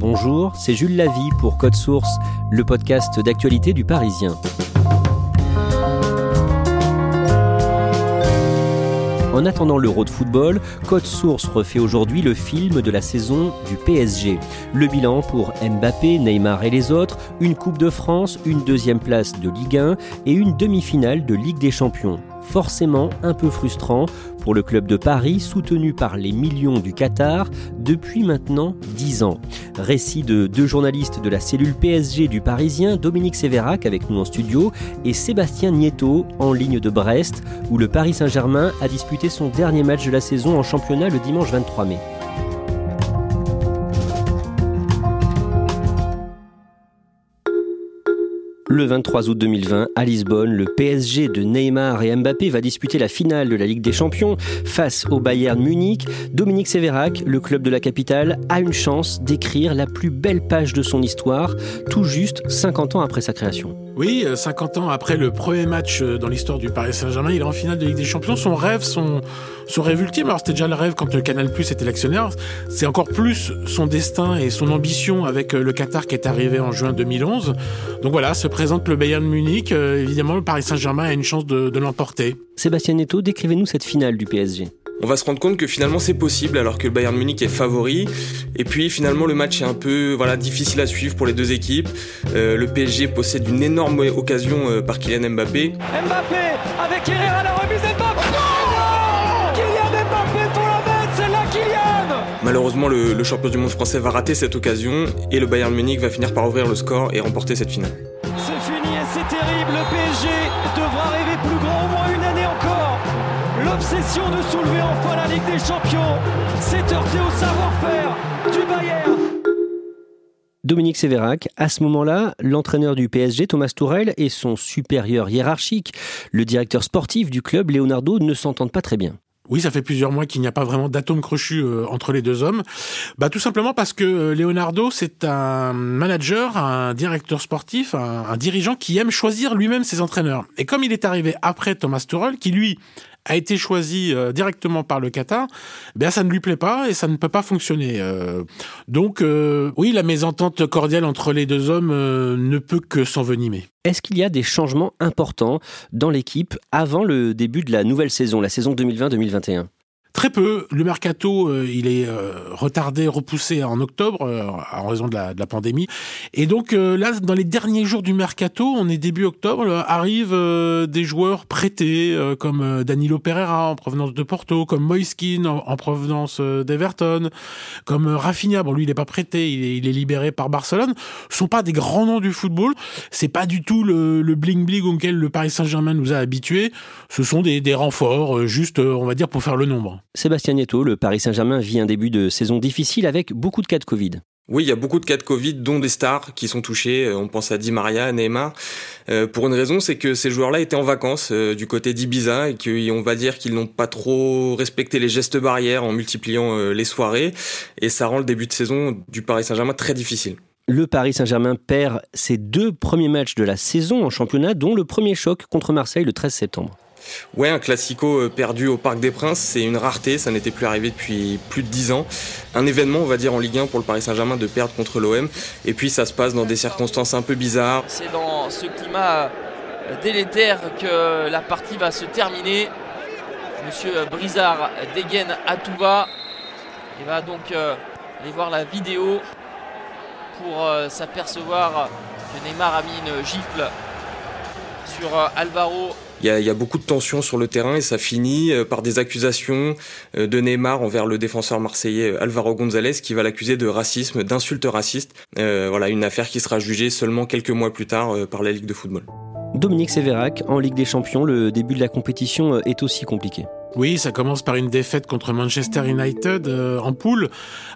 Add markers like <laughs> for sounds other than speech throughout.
Bonjour, c'est Jules Lavie pour Code Source, le podcast d'actualité du Parisien. En attendant l'Euro de football, Code Source refait aujourd'hui le film de la saison du PSG. Le bilan pour Mbappé, Neymar et les autres, une Coupe de France, une deuxième place de Ligue 1 et une demi-finale de Ligue des Champions forcément un peu frustrant pour le club de Paris soutenu par les millions du Qatar depuis maintenant 10 ans. Récit de deux journalistes de la cellule PSG du Parisien, Dominique Sévérac avec nous en studio et Sébastien Nieto en ligne de Brest où le Paris Saint-Germain a disputé son dernier match de la saison en championnat le dimanche 23 mai. Le 23 août 2020, à Lisbonne, le PSG de Neymar et Mbappé va disputer la finale de la Ligue des Champions face au Bayern Munich. Dominique Sévérac, le club de la capitale, a une chance d'écrire la plus belle page de son histoire, tout juste 50 ans après sa création. Oui, 50 euh, ans après le premier match euh, dans l'histoire du Paris Saint-Germain, il est en finale de Ligue des Champions. Son rêve, son, son rêve ultime, alors c'était déjà le rêve quand le Canal Plus était l'actionnaire, c'est encore plus son destin et son ambition avec euh, le Qatar qui est arrivé en juin 2011. Donc voilà, se présente le Bayern Munich. évidemment, le Paris Saint-Germain a une chance de, de l'emporter. Sébastien Neto, décrivez-nous cette finale du PSG on va se rendre compte que finalement c'est possible alors que le Bayern Munich est favori. Et puis finalement le match est un peu voilà difficile à suivre pour les deux équipes. Euh, le PSG possède une énorme occasion euh, par Kylian Mbappé. Mbappé avec Herrera la remise Mbappé. Kylian Mbappé pour la mettre, c'est là Kylian. Malheureusement le, le champion du monde français va rater cette occasion et le Bayern Munich va finir par ouvrir le score et remporter cette finale. C'est fini et c'est terrible. Le PSG devra rêver plus grand au moins une année encore. L'obsession de soulever enfin la Ligue des Champions s'est heurtée au savoir-faire du Bayern. Dominique Sévérac, à ce moment-là, l'entraîneur du PSG, Thomas Tourel, et son supérieur hiérarchique, le directeur sportif du club, Leonardo, ne s'entendent pas très bien. Oui, ça fait plusieurs mois qu'il n'y a pas vraiment d'atome crochu euh, entre les deux hommes. Bah, tout simplement parce que euh, Leonardo, c'est un manager, un directeur sportif, un, un dirigeant qui aime choisir lui-même ses entraîneurs. Et comme il est arrivé après Thomas Tuchel, qui lui a été choisi euh, directement par le Qatar, ben ça ne lui plaît pas et ça ne peut pas fonctionner. Euh. donc euh, oui, la mésentente cordiale entre les deux hommes ne peut que s'envenimer. Est-ce qu'il y a des changements importants dans l'équipe avant le début de la nouvelle saison, la saison 2020-2021 Très peu. Le mercato, euh, il est euh, retardé, repoussé en octobre euh, en raison de la, de la, pandémie. Et donc là, dans les derniers jours du mercato, on est début octobre, arrivent des joueurs prêtés comme Danilo Pereira en provenance de Porto, comme Moiskin en, provenance d'Everton, comme Rafinha. Bon, lui, il n'est pas prêté, il est, il est, libéré par Barcelone. Ce sont pas des grands noms du football. C'est pas du tout le, le bling bling auquel le Paris Saint-Germain nous a habitués. Ce sont des, des renforts, juste, on va dire, pour faire le nombre. Sébastien Nieto, le Paris Saint-Germain vit un début de saison difficile avec beaucoup de cas de Covid. Oui, il y a beaucoup de cas de Covid, dont des stars qui sont touchés. Euh, on pense à Di Maria, Neymar. Euh, pour une raison, c'est que ces joueurs-là étaient en vacances euh, du côté d'Ibiza et qu'on va dire qu'ils n'ont pas trop respecté les gestes barrières en multipliant les soirées. Et ça rend le début de saison du Paris Saint-Germain très difficile. Le Paris Saint-Germain perd ses deux premiers matchs de la saison en championnat, dont le premier choc contre Marseille le 13 septembre. Ouais, un classico euh, perdu au Parc des Princes, c'est une rareté, ça n'était plus arrivé depuis plus de 10 ans. Un événement, on va dire, en Ligue 1 pour le Paris Saint-Germain de perdre contre l'OM. Et puis ça se passe dans des circonstances un peu bizarres. C'est dans ce climat euh, délétère que la partie va se terminer. Monsieur Brizard dégaine à tout va. Il va donc aller voir la vidéo pour s'apercevoir que Neymar a mis une gifle sur Alvaro il y, a, beaucoup de tensions sur le terrain et ça finit euh, par des accusations euh, de Neymar envers le défenseur marseillais euh, Alvaro González qui va l'accuser de racisme, d'insulte raciste. voilà, une affaire qui sera jugée seulement quelques mois plus tard par la Ligue de football. Dominique Sévérac, en Ligue des Champions, le début de la compétition est aussi compliqué. Oui, ça commence par une défaite contre Manchester United euh, en poule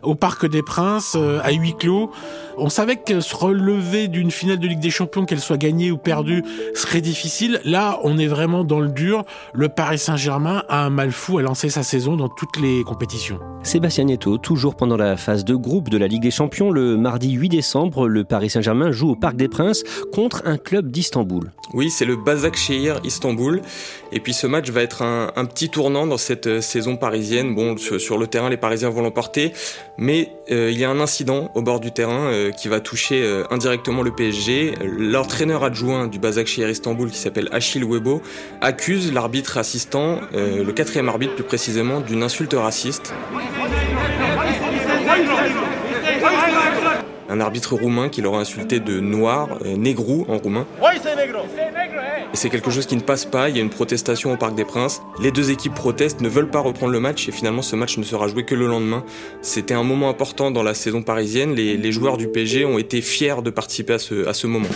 au Parc des Princes euh, à huis clos. On savait que se relever d'une finale de Ligue des Champions, qu'elle soit gagnée ou perdue, serait difficile. Là, on est vraiment dans le dur. Le Paris Saint-Germain a un mal fou à lancer sa saison dans toutes les compétitions. Sébastien Nieto, toujours pendant la phase de groupe de la Ligue des Champions, le mardi 8 décembre, le Paris Saint-Germain joue au Parc des Princes contre un club d'Istanbul. Oui, c'est le Başakşehir Istanbul. Et puis ce match va être un, un petit tour dans cette euh, saison parisienne. Bon, sur, le terrain, les Parisiens vont l'emporter, mais euh, il y a un incident au bord du terrain euh, qui va toucher indirectement le PSG. L'entraîneur adjoint du Başakşehir Istanbul, qui s'appelle Achille Webo, accuse l'arbitre assistant, le quatrième arbitre plus précisément, d'une insulte raciste un arbitre roumain qui l'aurait insulté de noir, euh, négrou en roumain. Et c'est quelque chose qui ne passe pas, il y a une protestation au Parc des Princes. Les deux équipes protestent, ne veulent pas reprendre le match et finalement ce match ne sera joué que le lendemain. C'était un moment important dans la saison parisienne, les, joueurs du PSG ont été fiers de participer à ce, à ce moment.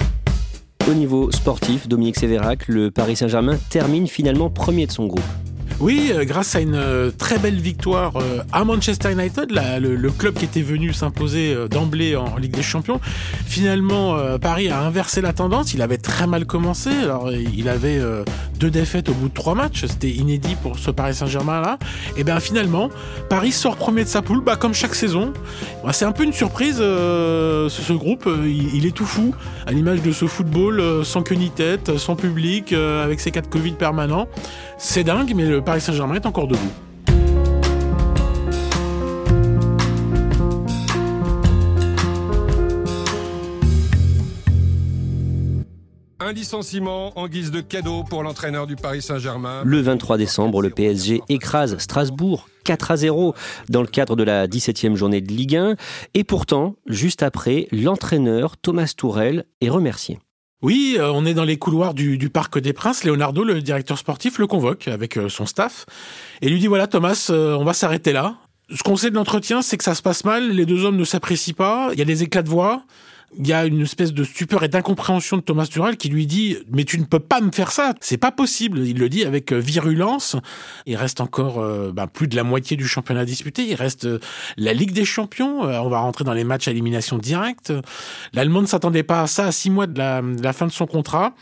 Au niveau sportif, Dominique Sévérac, le Paris Saint-Germain termine finalement premier de son groupe. Oui, euh, grâce à une euh, très belle victoire euh, à Manchester United, le, club qui était venu s'imposer d'emblée en, Ligue des Champions. Finalement, Paris a inversé la tendance. Il avait très mal commencé. Alors, il avait deux défaites au bout de trois matchs. C'était inédit pour ce Paris Saint-Germain là. Et bien finalement, Paris sort premier de sa poule, bah, comme chaque saison. Bah, c'est un peu une surprise. ce, groupe, il, est tout fou, à l'image de ce football sans queue ni tête, sans public, avec ses cas de Covid permanents. C'est dingue, mais le Paris Saint-Germain est encore debout. Un licenciement en guise de cadeau pour l'entraîneur du Paris Saint-Germain. Le 23 décembre, le PSG écrase Strasbourg 4 à 0 dans le cadre de la 17e journée de Ligue 1. Et pourtant, juste après, l'entraîneur Thomas Tourel est remercié. Oui, euh, on est dans les couloirs du, Parc des Princes. Leonardo, le directeur sportif, le convoque avec euh, son staff et lui dit voilà Thomas, euh, on va s'arrêter là. Ce qu'on sait de l'entretien, c'est que ça se passe mal, les deux hommes ne s'apprécient pas, il y a des éclats de voix il y a une espèce de stupeur et d'incompréhension de Thomas Tuchel qui lui dit mais tu ne peux pas me faire ça, c'est pas possible. Il le dit avec euh, virulence. Il reste encore euh, bah, plus de la moitié du championnat disputé. Il reste euh, la Ligue des Champions. on va rentrer dans les matchs à élimination directe. L'Allemand ne s'attendait pas à ça à six mois de la fin de son contrat.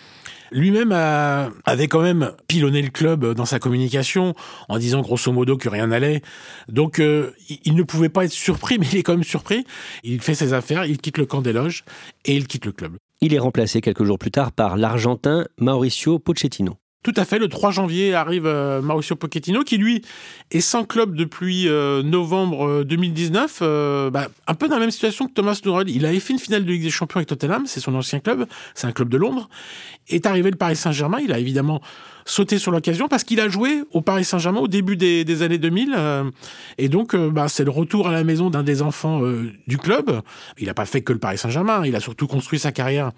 Lui-même avait quand même pilonné le club dans sa communication en disant grosso modo que rien n'allait. Donc euh, il ne pouvait pas être surpris, <laughs> mais il est quand même surpris. Il fait ses affaires, il quitte le camp des loges et il quitte le club. Il est remplacé quelques jours plus tard par l'Argentin Mauricio Pochettino. Tout à fait. Le 3 janvier arrive euh, Mauricio Pochettino, qui lui est sans club depuis euh, novembre 2019. Euh, bah, un peu dans la même situation que Thomas Tuchel. Il avait fait une finale de Ligue des Champions avec Tottenham, c'est son ancien club, c'est un club de Londres. Est arrivé le Paris Saint-Germain. Il a évidemment sauté sur l'occasion parce qu'il a joué au Paris Saint-Germain au début des, années 2000. et donc, bah, c'est le retour à la maison d'un des enfants du club. Il n'a pas fait que le Paris Saint-Germain. Il a surtout construit sa carrière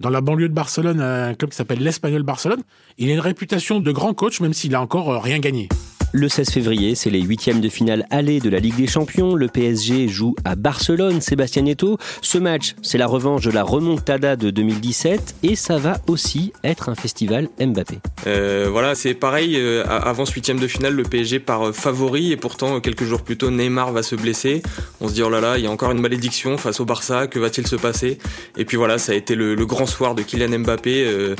dans la banlieue de Barcelone, un club qui s'appelle l'Espagnol Barcelone. Il a une réputation de grand coach, même s'il a encore euh, rien gagné. Le 16 février, c'est les huitièmes de finale aller de la Ligue des Champions. Le PSG joue à Barcelone, Sébastien Neto. Ce match, c'est la revanche de la remontada de 2017 et ça va aussi être un festival Mbappé. Euh, voilà, c'est pareil. Euh, avant ce huitième de finale, le PSG part favori et pourtant quelques jours plus tôt, Neymar va se blesser. On se dit oh là là, il y a encore une malédiction face au Barça. Que va-t-il se passer? Et puis voilà, ça a été le, grand soir de Kylian Mbappé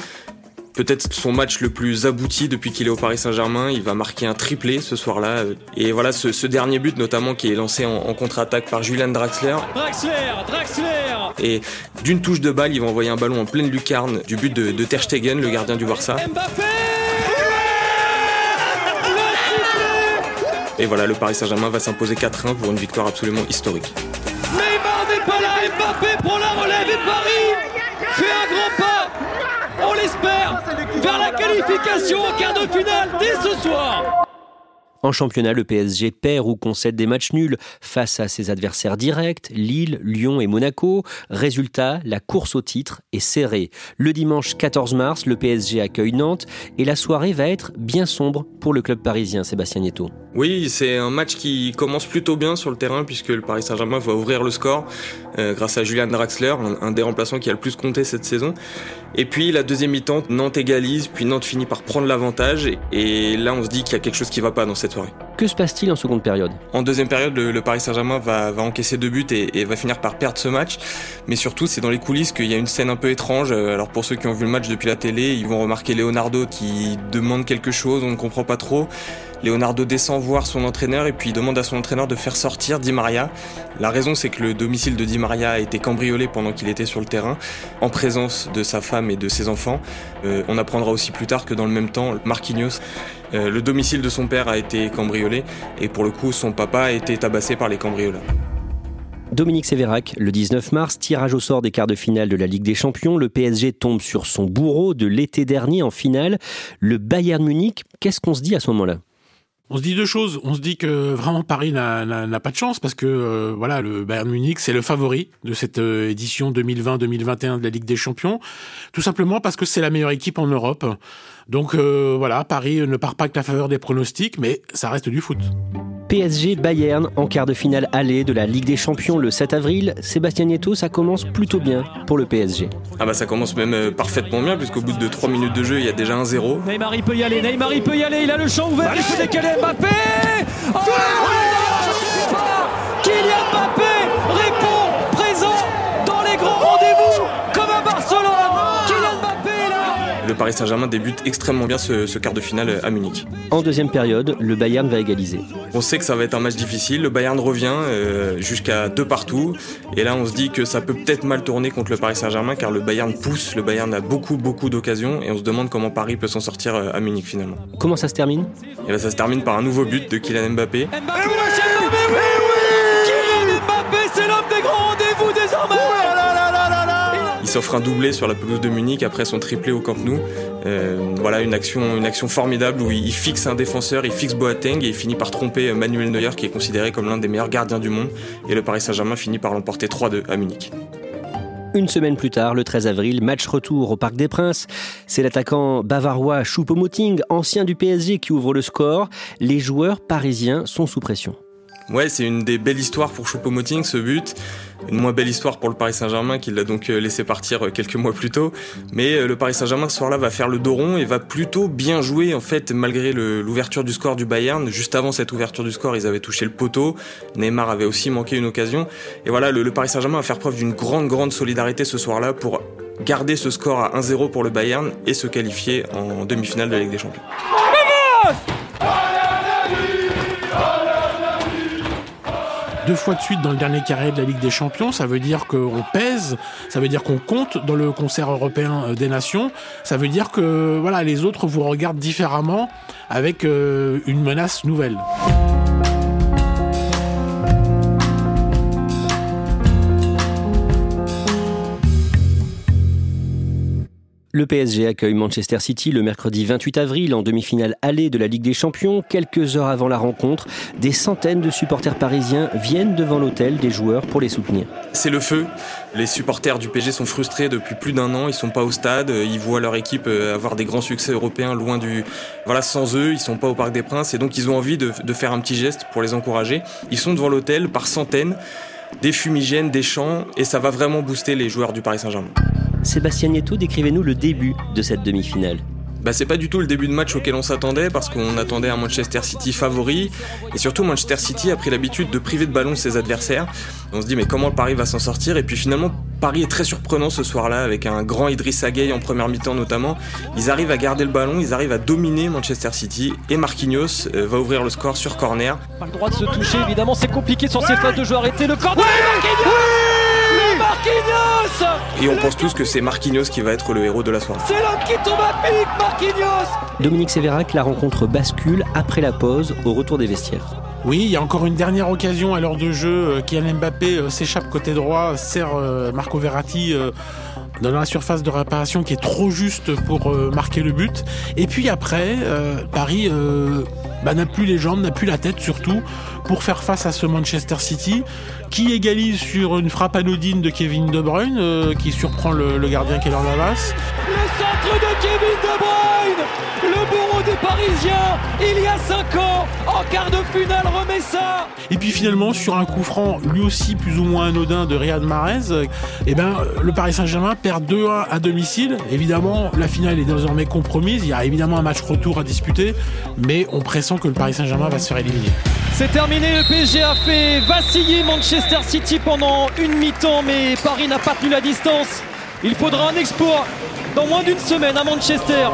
peut-être son match le plus abouti depuis qu'il est au Paris Saint-Germain. Il va marquer un triplé ce soir-là. Et voilà, ce, dernier but notamment qui est lancé en, contre-attaque par Julian Draxler. Draxler, Draxler Et d'une touche de balle, il va envoyer un ballon en pleine lucarne du but de, Ter Stegen, le gardien du Barça. Mbappé et voilà, le Paris Saint-Germain va s'imposer 4-1 pour une victoire absolument historique. Neymar n'est pas là, Mbappé pour la relève et Paris fait un grand pas on l'espère, vers la qualification au quart de finale dès ce soir. En championnat, le PSG perd ou concède des matchs nuls face à ses adversaires directs, Lille, Lyon et Monaco. Résultat, la course au titre est serrée. Le dimanche 14 mars, le PSG accueille Nantes et la soirée va être bien sombre pour le club parisien, Sébastien Nieto. Oui, c'est un match qui commence plutôt bien sur le terrain puisque le Paris Saint-Germain va ouvrir le score euh, grâce à Julian Draxler, un, des remplaçants qui a le plus compté cette saison. Et puis la deuxième mi-temps, Nantes égalise, puis Nantes finit par prendre l'avantage et, là on se dit qu'il y a quelque chose qui va pas dans cette soirée. Que se passe-t-il en seconde période? En deuxième période, le, Paris Saint-Germain va, encaisser deux buts et, va finir par perdre ce match. Mais surtout, c'est dans les coulisses qu'il y a une scène un peu étrange. Alors pour ceux qui ont vu le match depuis la télé, ils vont remarquer Leonardo qui demande quelque chose, on ne comprend pas trop. Leonardo descend voir son entraîneur et puis demande à son entraîneur de faire sortir Di Maria. La raison, c'est que le domicile de Di Maria a été cambriolé pendant qu'il était sur le terrain, en présence de sa femme et de ses enfants. Euh, on apprendra aussi plus tard que dans le même temps, Marquinhos, euh, le domicile de son père a été cambriolé et pour le coup, son papa a été tabassé par les cambrioleurs. Dominique Sévérac, le 19 mars, tirage au sort des quarts de finale de la Ligue des Champions. Le PSG tombe sur son bourreau de l'été dernier en finale. Le Bayern Munich, qu'est-ce qu'on se dit à ce moment-là? On se dit deux choses. On se dit que vraiment Paris n'a pas de chance parce que euh, voilà, le Bayern Munich c'est le favori de cette euh, édition 2020-2021 de la Ligue des Champions, tout simplement parce que c'est la meilleure équipe en Europe. Donc euh, voilà, Paris ne part pas avec la faveur des pronostics, mais ça reste du foot. PSG Bayern en quart de finale aller de la Ligue des Champions le 7 avril. Sébastien Nieto, ça commence plutôt bien pour le PSG. Ah bah ça commence même euh, parfaitement bien puisqu'au bout de 3 minutes de jeu, il y a déjà un 0. Neymar il peut y aller, Neymar il peut y aller, il a le champ ouvert, il peut décaler Mbappé oh Kylian Mbappé le Paris Saint-Germain débute extrêmement bien ce, quart de finale à Munich. En deuxième période, le Bayern va égaliser. On sait que ça va être un match difficile. Le Bayern revient euh, jusqu'à deux partout. Et là, on se dit que ça peut peut-être mal tourner contre le Paris Saint-Germain car le Bayern pousse. Le Bayern a beaucoup, beaucoup d'occasions. Et on se demande comment Paris peut s'en sortir euh, à Munich finalement. Comment ça se termine? Et eh ben, Ça se termine par un nouveau but de Kylian Mbappé. Mbappé, s'offre un doublé sur la pelouse de Munich après son triplé au Camp Nou. Euh, voilà une action, formidable où il fixe un défenseur, il fixe Boateng et il finit par tromper Manuel Neuer qui est considéré comme l'un des meilleurs gardiens du monde. Et le Paris Saint-Germain finit par l'emporter 3-2 à Munich. Une semaine plus tard, le 13 avril, match retour au Parc des Princes. C'est l'attaquant bavarois Choupo-Moting, ancien du PSG, qui ouvre le score. Les joueurs parisiens sont sous pression. Ouais, c'est une des belles histoires pour Choupo-Moting, ce but. Une moins belle histoire pour le Paris Saint-Germain qui l'a donc euh, laissé partir euh, quelques mois plus tôt. Mais euh, le Paris Saint-Germain ce soir-là va faire le dos rond et va plutôt bien jouer en fait malgré l'ouverture du score du Bayern. Juste avant cette ouverture du score, ils avaient touché le poteau. Neymar avait aussi manqué une occasion. Et voilà, le, Paris Saint-Germain va faire preuve d'une grande grande solidarité ce soir-là pour garder ce score à 1-0 pour le Bayern et se qualifier en demi-finale de la Ligue des Champions. Deux fois de suite dans le dernier carré de la Ligue des Champions, ça veut dire qu'on pèse, ça veut dire qu'on compte dans le concert européen euh, des nations, ça veut dire que voilà, les autres vous regardent différemment avec euh, une menace nouvelle. Le PSG accueille Manchester City le mercredi 28 avril en demi-finale allée de la Ligue des Champions. Quelques heures avant la rencontre, des centaines de supporters parisiens viennent devant l'hôtel des joueurs pour les soutenir. C'est le feu. Les supporters du PSG sont frustrés depuis plus d'un an. Ils sont pas au stade. Ils voient leur équipe euh, avoir des grands succès européens loin du. Voilà, sans eux, ils sont pas au Parc des Princes et donc ils ont envie de, de faire un petit geste pour les encourager. Ils sont devant l'hôtel par centaines, des fumigènes, des chants et ça va vraiment booster les joueurs du Paris Saint-Germain. Sébastien Nieto, décrivez-nous le début de cette demi-finale. Bah, c'est pas du tout le début de match auquel on s'attendait parce qu'on attendait un Manchester City favori et surtout Manchester City a pris l'habitude de priver de ballon ses adversaires. On se dit mais comment Paris va s'en sortir? Et puis finalement Paris est très surprenant ce soir-là avec un grand Idrissa Gueye en première mi-temps notamment. Ils arrivent à garder le ballon, ils arrivent à dominer Manchester City et Marquinhos euh, va ouvrir le score sur corner. Pas le droit de se toucher évidemment, c'est compliqué sur ces phases de jeu arrêté le corner et on pense tous que c'est Marquinhos qui va être le héros de la soirée. C'est l'homme qui tombe à pic, Marquinhos Dominique Sévérac, la rencontre bascule après la pause au retour des vestiaires. Oui, il y a encore une dernière occasion à l'heure de jeu. Euh, Kylian Mbappé euh, s'échappe côté droit, sert euh, Marco Verratti dans la surface de réparation qui est trop juste pour marquer le but. Et puis après, Paris bah, n'a plus les jambes, n'a plus la tête surtout pour faire face à ce Manchester City qui égalise sur une frappe anodine de Kevin De Bruyne euh, qui surprend le, le gardien Keller Navas. Le centre de Kevin De Bruyne Le bourreau des Parisiens Il y a 5 ans En quart de finale remet ça Et puis finalement, sur un coup franc, lui aussi plus ou moins anodin de Riyad Mahrez, euh, eh ben, le Paris Saint-Germain perd 2-1 à domicile. Évidemment, la finale est désormais compromise. Il y a évidemment un match retour à disputer, mais on pressent que le Paris Saint-Germain va se faire éliminer. C'est terminé, le PSG a fait vaciller Manchester City pendant une mi-temps, mais Paris n'a pas tenu la distance. Il faudra un exploit dans moins d'une semaine à Manchester.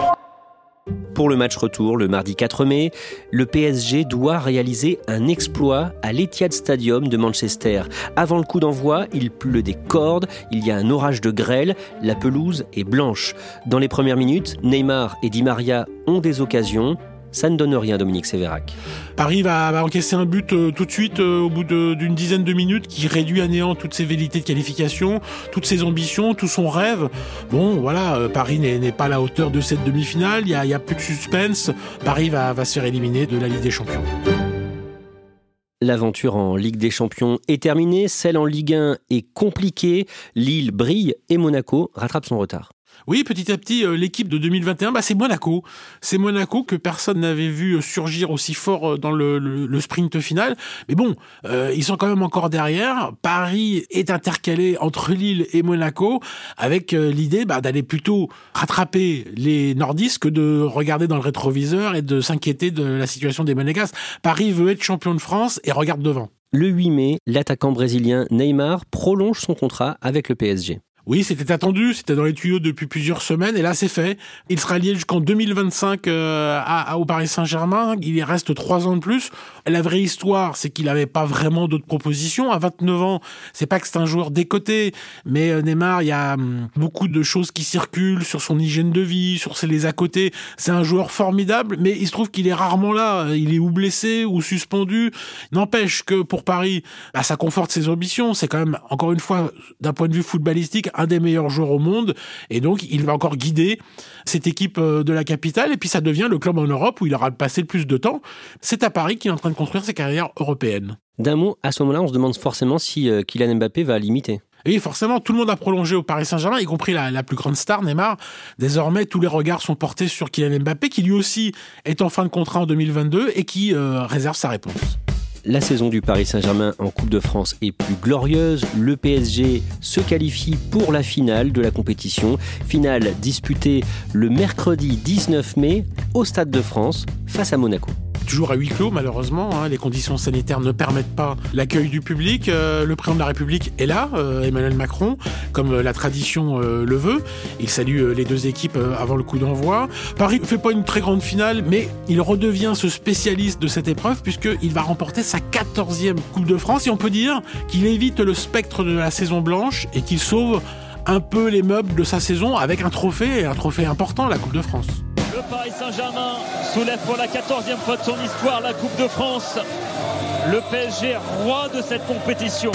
Pour le match retour, le mardi 4 mai, le PSG doit réaliser un exploit à l'Etihad Stadium de Manchester. Avant le coup d'envoi, il pleut des cordes, il y a un orage de grêle, la pelouse est blanche. Dans les premières minutes, Neymar et Di Maria ont des occasions. Ça ne donne rien, Dominique Sévérac. Paris va, va encaisser un but euh, tout de suite euh, au bout d'une dizaine de minutes qui réduit à néant toutes ses velléités de qualification, toutes ses ambitions, tout son rêve. Bon, voilà, euh, Paris n'est pas à la hauteur de cette demi-finale, il y a, plus de suspense. Paris va, va se faire éliminer de la Ligue des Champions. L'aventure en Ligue des Champions est terminée, celle en Ligue 1 est compliquée, Lille brille et Monaco rattrape son retard. Oui, petit à petit, euh, l'équipe de 2021, bah, c'est Monaco. C'est Monaco que personne n'avait vu surgir aussi fort euh, dans le, sprint final. Mais bon, euh, ils sont quand même encore derrière. Paris est intercalé entre Lille et Monaco, avec euh, l'idée bah, d'aller plutôt rattraper les nordistes que de regarder dans le rétroviseur et de s'inquiéter de la situation des Monégasques. Paris veut être champion de France et regarde devant. Le 8 mai, l'attaquant brésilien Neymar prolonge son contrat avec le PSG. Oui, c'était attendu, c'était dans les tuyaux depuis plusieurs semaines, et là c'est fait. Il sera lié jusqu'en 2025 euh, à, à- au Paris Saint-Germain. Il y reste trois ans de plus. La vraie histoire, c'est qu'il n'avait pas vraiment d'autres propositions. À 29 ans, c'est pas que c'est un joueur décoté, mais euh, Neymar, il y a hum, beaucoup de choses qui circulent sur son hygiène de vie, sur ses les à côté. C'est un joueur formidable, mais il se trouve qu'il est rarement là. Il est ou blessé ou suspendu. N'empêche que pour Paris, bah, ça conforte ses ambitions. C'est quand même, encore une fois, d'un point de vue footballistique, un des meilleurs joueurs au monde. Et donc, il va encore guider cette équipe euh, de la capitale. Et puis, ça devient le club en Europe où il aura passé le plus de temps. C'est à Paris qu'il est en train de construire ses carrières européennes. D'un mot, à ce moment-là, on se demande forcément si euh, Kylian Mbappé va l'imiter. Et oui, forcément, tout le monde a prolongé au Paris Saint-Germain, y compris la, la plus grande star, Neymar. Désormais, tous les regards sont portés sur Kylian Mbappé, qui lui aussi est en fin de contrat en 2022 et qui euh, réserve sa réponse. La saison du Paris Saint-Germain en Coupe de France est plus glorieuse. Le PSG se qualifie pour la finale de la compétition. Finale disputée le mercredi 19 mai au Stade de France face à Monaco. Toujours à huis clos, malheureusement. hein, les conditions sanitaires ne permettent pas l'accueil du public. Euh, le président de la République est là, euh, Emmanuel Macron, comme euh, la tradition le veut. Il salue les deux équipes avant le coup d'envoi. Paris ne fait pas une très grande finale, mais il redevient ce spécialiste de cette épreuve puisqu'il va remporter sa 14e Coupe de France. Et on peut dire qu'il évite le spectre de la saison blanche et qu'il sauve un peu les meubles de sa saison avec un trophée, un trophée important, la Coupe de France. Le Paris Saint-Germain soulève pour la 14e fois de son histoire la Coupe de France. Le PSG roi de cette compétition.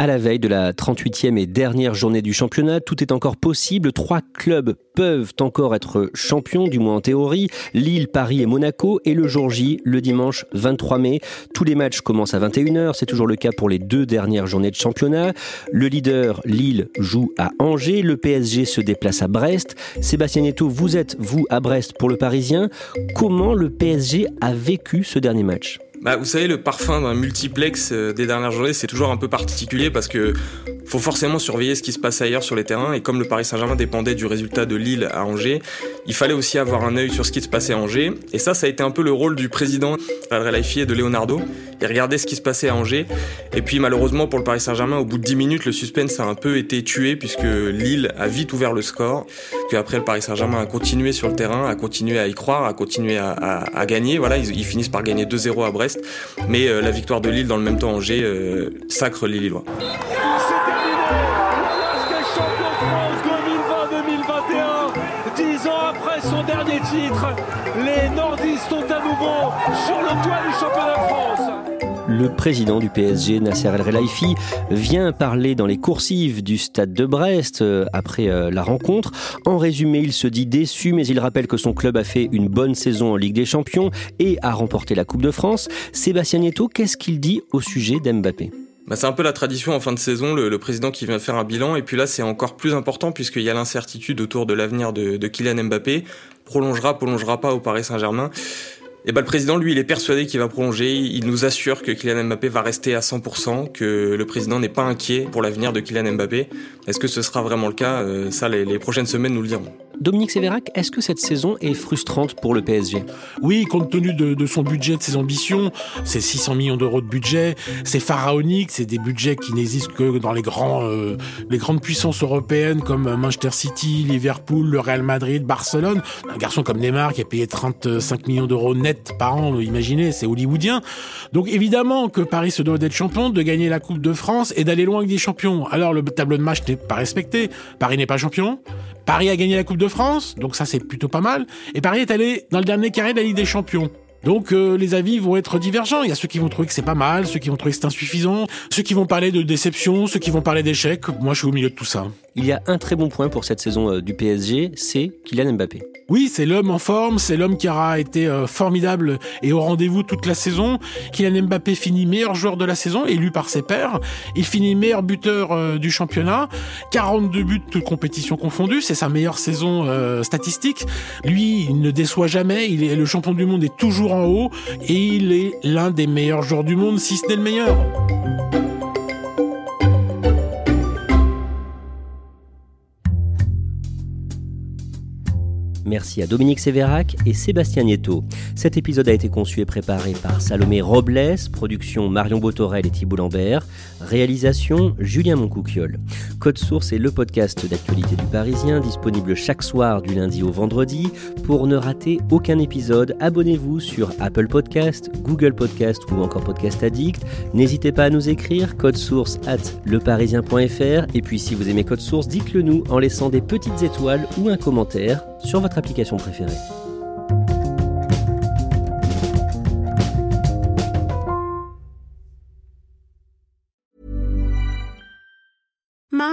À la veille de la 38e et dernière journée du championnat, tout est encore possible. Trois clubs peuvent encore être champions, du moins en théorie. Lille, Paris et Monaco. Et le jour J, le dimanche 23 mai. Tous les matchs commencent à 21h. C'est toujours le cas pour les deux dernières journées de championnat. Le leader, Lille, joue à Angers. Le PSG se déplace à Brest. Sébastien Neto, vous êtes, vous, à Brest pour le Parisien. Comment le PSG a vécu ce dernier match? Bah, vous savez, le parfum d'un multiplex euh, des dernières journées, c'est toujours un peu particulier parce que faut forcément surveiller ce qui se passe ailleurs sur les terrains. Et comme le Paris Saint-Germain dépendait du résultat de Lille à Angers, il fallait aussi avoir un œil sur ce qui se passait à Angers. Et ça, ça a été un peu le rôle du président Adrien Laifier et de Leonardo. Il regardait ce qui se passait à Angers. Et puis malheureusement pour le Paris Saint-Germain, au bout de 10 minutes, le suspense a un peu été tué puisque Lille a vite ouvert le score. Puis après, le Paris Saint-Germain a continué sur le terrain, a continué à y croire, a continué à, à- à gagner. Voilà, ils, finissent par gagner 2-0 à Brest. Mais euh, la victoire de Lille dans le même temps Angers euh, sacre les Lillois. Les nordistes sont à nouveau sur le toit du championnat de France Le président du PSG, Nasser El Relaifi, vient parler dans les coursives du stade de Brest euh, après euh, la rencontre. En résumé, il se dit déçu, mais il rappelle que son club a fait une bonne saison en Ligue des Champions et a remporté la Coupe de France. Sébastien Nieto, qu'est-ce qu'il dit au sujet d'Mbappé? Bah, c'est un peu la tradition en fin de saison, le, président qui vient faire un bilan. Et puis là, c'est encore plus important puisqu'il y a l'incertitude autour de l'avenir de, de Kylian Mbappé. Prolongera, prolongera pas au Paris Saint-Germain. Et bah, le président, lui, il est persuadé qu'il va prolonger. Il nous assure que Kylian Mbappé va rester à 100%, que le président n'est pas inquiet pour l'avenir de Kylian Mbappé. Est-ce que ce sera vraiment le cas? Euh, Ça, les prochaines semaines nous le diront. Dominique Sévérac, est-ce que cette saison est frustrante pour le PSG Oui, compte tenu de, son budget, de ses ambitions, c'est 600 millions d'euros de budget, c'est pharaonique, c'est des budgets qui n'existent que dans les, grands, euh, les grandes puissances européennes comme Manchester City, Liverpool, le Real Madrid, Barcelone. Un garçon comme Neymar qui a payé 35 millions d'euros net par an, imaginez, c'est hollywoodien. Donc évidemment que Paris se doit d'être champion, de gagner la Coupe de France et d'aller loin avec des champions. Alors le tableau de match n'est pas respecté, Paris n'est pas champion, Paris a gagné la Coupe de France, donc ça c'est plutôt pas mal. Et Paris est allé dans le dernier carré de la Ligue des Champions. Donc euh, les avis vont être divergents. Il y a ceux qui vont trouver que c'est pas mal, ceux qui vont trouver que c'est insuffisant, ceux qui vont parler de déception, ceux qui vont parler d'échec. Moi, je suis au milieu de tout ça. Il y a un très bon point pour cette saison euh, du PSG, c'est Kylian Mbappé. Oui, c'est l'homme en forme, c'est l'homme qui aura été euh, formidable et au rendez-vous toute la saison. Kylian Mbappé finit meilleur joueur de la saison, élu par ses pairs. Il finit meilleur buteur du championnat, 42 buts toutes compétitions confondues, c'est sa meilleure saison statistique. Lui, il ne déçoit jamais, il est le champion du monde est toujours en haut et il est l'un des meilleurs joueurs du monde, si ce n'est le meilleur. Merci à Dominique Sévérac et Sébastien Nieto. Cet épisode a été conçu et préparé par Salomé Robles, production Marion Botorel et Thibault Lambert, réalisation Julien Moncouquiole. Code Source est le podcast d'actualité du Parisien, disponible chaque soir du lundi au vendredi. Pour ne rater aucun épisode, abonnez-vous sur Apple Podcast, Google Podcast ou encore Podcast Addict. N'hésitez pas à nous écrire code source at leparisien.fr et puis si vous aimez Code Source, dites-le nous en laissant des petites étoiles ou un commentaire sur votre application préférée.